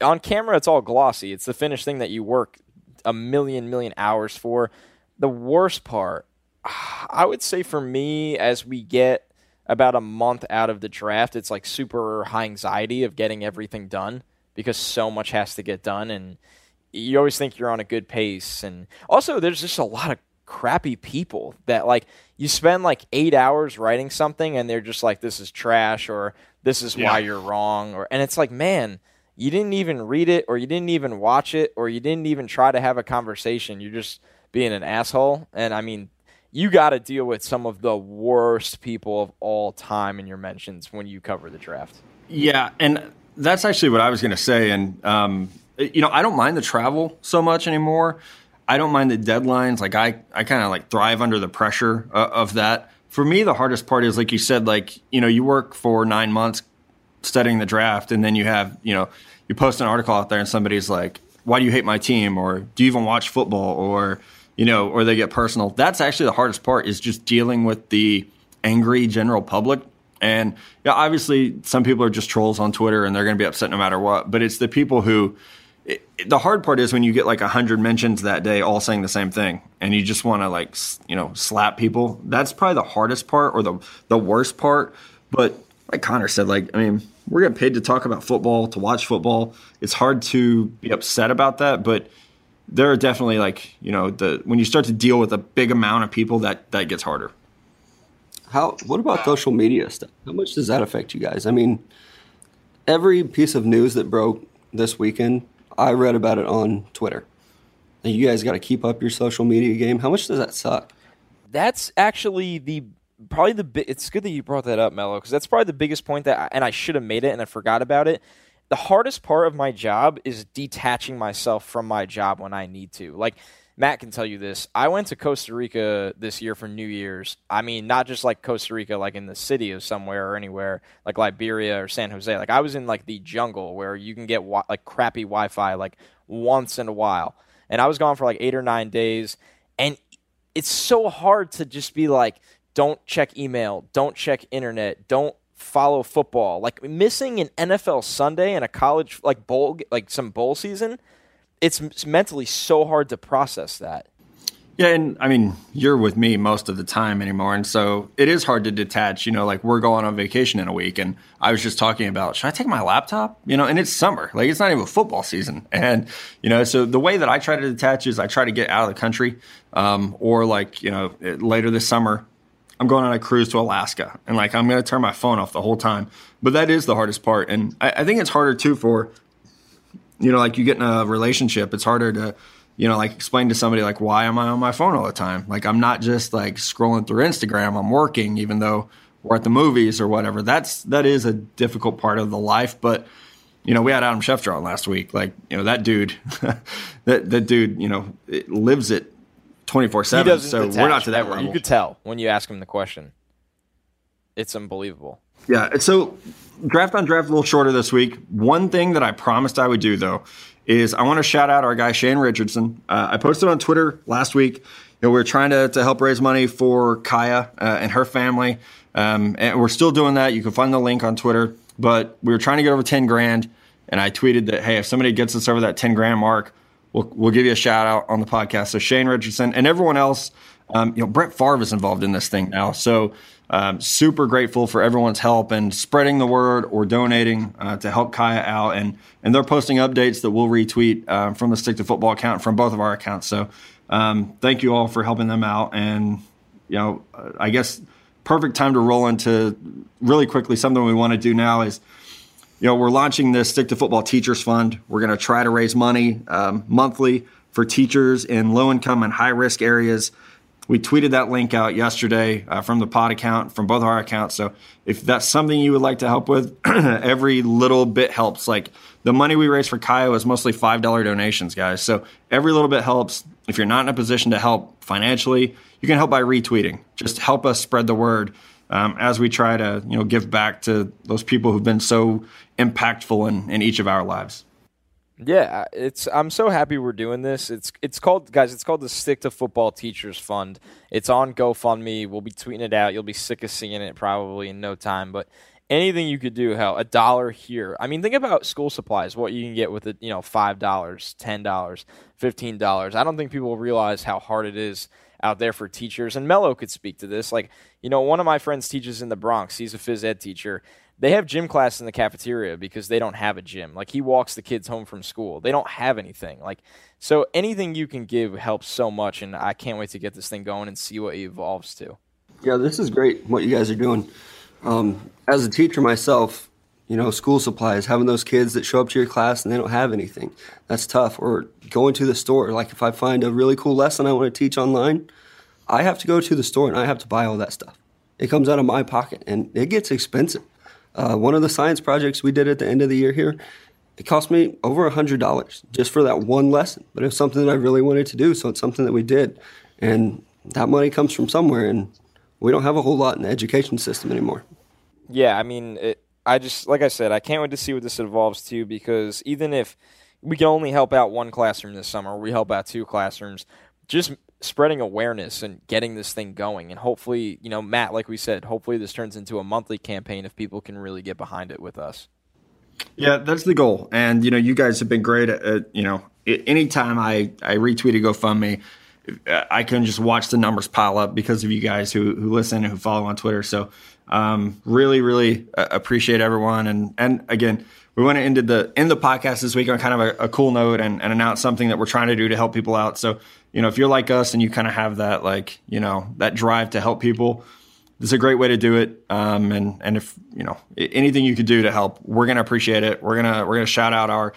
on camera, it's all glossy. It's the finished thing that you work a million million hours for. The worst part, *sighs* I would say, for me, as we get about a month out of the draft, it's like super high anxiety of getting everything done because so much has to get done and you always think you're on a good pace. And also there's just a lot of crappy people that like you spend like 8 hours writing something and they're just like this is trash or this is yeah. why you're wrong or and it's like man you didn't even read it or you didn't even watch it or you didn't even try to have a conversation. You're just being an asshole. And I mean you got to deal with some of the worst people of all time in your mentions when you cover the draft. Yeah, and that's actually what I was going to say. And um, you know, I don't mind the travel so much anymore. I don't mind the deadlines. Like I, I kind of like thrive under the pressure uh, of that. For me, the hardest part is like you said, like you know, you work for nine months studying the draft, and then you have you know, you post an article out there, and somebody's like, "Why do you hate my team?" or "Do you even watch football?" or you know, or they get personal. That's actually the hardest part is just dealing with the angry general public. And yeah, obviously, some people are just trolls on Twitter and they're going to be upset no matter what. But it's the people who, it, the hard part is when you get like a hundred mentions that day, all saying the same thing, and you just want to like you know slap people. That's probably the hardest part or the the worst part. But like Connor said, like I mean, we're getting paid to talk about football, to watch football. It's hard to be upset about that, but there are definitely like you know the when you start to deal with a big amount of people that that gets harder. How what about social media stuff? How much does that affect you guys? I mean every piece of news that broke this weekend i read about it on twitter. And you guys got to keep up your social media game. How much does that suck? That's actually the probably the it's good that you brought that up mello because that's probably the biggest point that I, and i should have made it and i forgot about it the hardest part of my job is detaching myself from my job when I need to. Like Matt can tell you this. I went to Costa Rica this year for New Year's. I mean, not just like Costa Rica, like in the city of somewhere or anywhere, like Liberia or San Jose. Like I was in like the jungle where you can get wi- like crappy Wi-Fi like once in a while, and I was gone for like eight or nine days, and it's so hard to just be like, don't check email, don't check internet, don't follow football. Like missing an NFL Sunday and a college like bowl like some bowl season, it's mentally so hard to process that. Yeah, and I mean, you're with me most of the time anymore, and so it is hard to detach. You know, like we're going on vacation in a week, and I was just talking about should I take my laptop? You know, and it's summer, like it's not even football season, *laughs* and you know, so the way that I try to detach is I try to get out of the country, um, or like you know, later this summer, I'm going on a cruise to Alaska and like I'm going to turn my phone off the whole time. But that is the hardest part. And I, I, think it's harder too for, you know, like you get in a relationship, it's harder to, you know, like explain to somebody like, why am I on my phone all the time? Like I'm not just like scrolling through Instagram, I'm working, even though we're at the movies or whatever. That's, that is a difficult part of the life. But you know, we had Adam Schefter on last week. Like, you know, that dude, *laughs* that that dude, you know, lives it twenty four seven. So we're not to that level. You could tell when you ask him the question. It's unbelievable. Yeah. So draft on draft a little shorter this week. One thing that I promised I would do though is I want to shout out our guy Shane Richardson. Uh, I posted on Twitter last week. You know, we are trying to, to help raise money for Kaya uh, and her family, um, and we're still doing that. You can find the link on Twitter. But we were trying to get over ten grand, and I tweeted that hey, if somebody gets us over that ten grand mark, we'll we'll give you a shout out on the podcast. So Shane Richardson and everyone else. Um, you know, Brett Favre is involved in this thing now, so um, super grateful for everyone's help and spreading the word or donating uh, to help Kaya out. And and they're posting updates that we'll retweet uh, from the Stick to Football account from both of our accounts. So um, thank you all for helping them out. And you know, I guess perfect time to roll into really quickly something we want to do now is. You know, we're launching this Stick to Football Teachers Fund. We're going to try to raise money um, monthly for teachers in low income and high risk areas we tweeted that link out yesterday uh, from the pod account, from both our accounts. So if that's something you would like to help with, *clears throat* every little bit helps. Like the money we raised for Kaya was mostly $5 donations, guys. So every little bit helps. If you're not in a position to help financially, you can help by retweeting. Just help us spread the word um, as we try to, you know, give back to those people who've been so impactful in, in each of our lives. Yeah, it's I'm so happy we're doing this. It's it's called guys, it's called the Stick to Football Teachers Fund. It's on GoFundMe. We'll be tweeting it out. You'll be sick of seeing it probably in no time, but anything you could do, hell, a dollar here. I mean, think about school supplies, what you can get with it, you know, $5, $10, $15. I don't think people realize how hard it is out there for teachers. And Mello could speak to this. Like, you know, one of my friends teaches in the Bronx. He's a phys ed teacher they have gym class in the cafeteria because they don't have a gym. Like he walks the kids home from school. They don't have anything. Like so anything you can give helps so much and I can't wait to get this thing going and see what it evolves to. Yeah, this is great what you guys are doing. Um, as a teacher myself, you know, school supplies, having those kids that show up to your class and they don't have anything. That's tough. Or going to the store. Like if I find a really cool lesson I want to teach online, I have to go to the store and I have to buy all that stuff. It comes out of my pocket and it gets expensive. Uh, one of the science projects we did at the end of the year here, it cost me over a hundred dollars just for that one lesson. But it was something that I really wanted to do, so it's something that we did, and that money comes from somewhere, and we don't have a whole lot in the education system anymore. Yeah, I mean, it, I just like I said, I can't wait to see what this evolves to because even if we can only help out one classroom this summer, we help out two classrooms. Just spreading awareness and getting this thing going. And hopefully, you know, Matt, like we said, hopefully this turns into a monthly campaign if people can really get behind it with us. Yeah, that's the goal. And, you know, you guys have been great at, at you know, anytime I, I retweet a GoFundMe, uh, I can just watch the numbers pile up because of you guys who, who listen and who follow on Twitter. So, um, really, really uh, appreciate everyone. And, and again, we want to end the end the podcast this week on kind of a, a cool note and, and, announce something that we're trying to do to help people out. So, you know, if you're like us and you kind of have that like, you know, that drive to help people, this is a great way to do it. Um, and and if you know anything you could do to help, we're gonna appreciate it. We're gonna we're gonna shout out our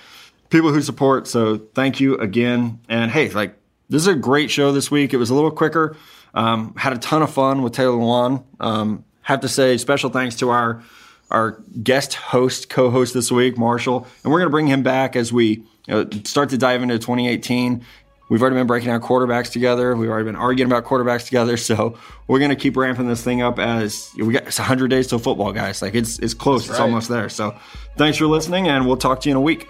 people who support. So thank you again. And hey, like this is a great show this week. It was a little quicker. Um, had a ton of fun with Taylor Lewan. Um, have to say special thanks to our our guest host, co-host this week, Marshall, and we're going to bring him back as we you know, start to dive into 2018. We've already been breaking down quarterbacks together. We've already been arguing about quarterbacks together. *laughs* So we're going to keep ramping this thing up as we got it's 100 days till football, guys. Like it's it's close. It's almost there. So thanks for listening, and we'll talk to you in a week.